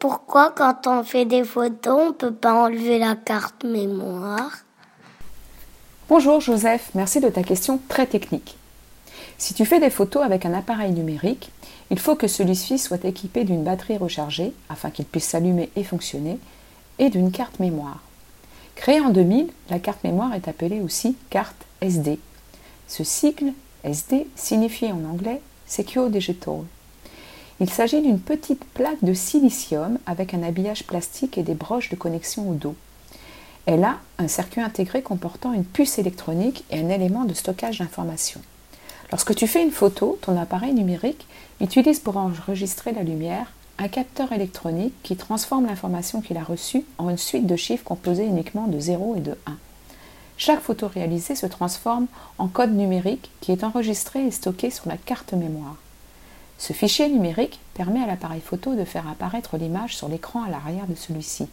Pourquoi quand on fait des photos, on ne peut pas enlever la carte mémoire? Bonjour Joseph, merci de ta question très technique. Si tu fais des photos avec un appareil numérique, il faut que celui-ci soit équipé d'une batterie rechargée afin qu'il puisse s'allumer et fonctionner, et d'une carte mémoire. Créée en 2000, la carte mémoire est appelée aussi carte SD. Ce sigle SD signifie en anglais Secure Digital. Il s'agit d'une petite plaque de silicium avec un habillage plastique et des broches de connexion au dos. Elle a un circuit intégré comportant une puce électronique et un élément de stockage d'informations. Lorsque tu fais une photo, ton appareil numérique utilise pour enregistrer la lumière un capteur électronique qui transforme l'information qu'il a reçue en une suite de chiffres composés uniquement de 0 et de 1. Chaque photo réalisée se transforme en code numérique qui est enregistré et stocké sur la carte mémoire. Ce fichier numérique permet à l'appareil photo de faire apparaître l'image sur l'écran à l'arrière de celui-ci.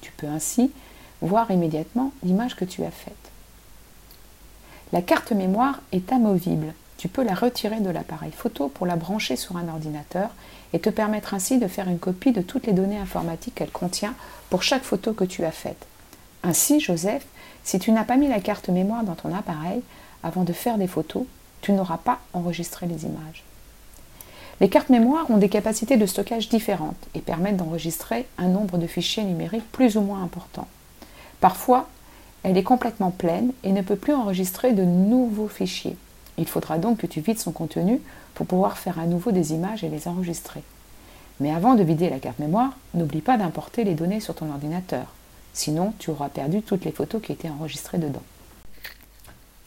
Tu peux ainsi voir immédiatement l'image que tu as faite. La carte mémoire est amovible. Tu peux la retirer de l'appareil photo pour la brancher sur un ordinateur et te permettre ainsi de faire une copie de toutes les données informatiques qu'elle contient pour chaque photo que tu as faite. Ainsi, Joseph, si tu n'as pas mis la carte mémoire dans ton appareil avant de faire des photos, tu n'auras pas enregistré les images. Les cartes mémoire ont des capacités de stockage différentes et permettent d'enregistrer un nombre de fichiers numériques plus ou moins important. Parfois, elle est complètement pleine et ne peut plus enregistrer de nouveaux fichiers. Il faudra donc que tu vides son contenu pour pouvoir faire à nouveau des images et les enregistrer. Mais avant de vider la carte mémoire, n'oublie pas d'importer les données sur ton ordinateur. Sinon, tu auras perdu toutes les photos qui étaient enregistrées dedans.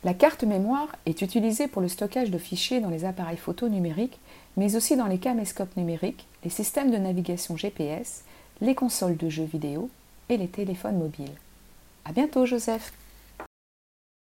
La carte mémoire est utilisée pour le stockage de fichiers dans les appareils photo numériques, mais aussi dans les caméscopes numériques, les systèmes de navigation GPS, les consoles de jeux vidéo et les téléphones mobiles. À bientôt, Joseph!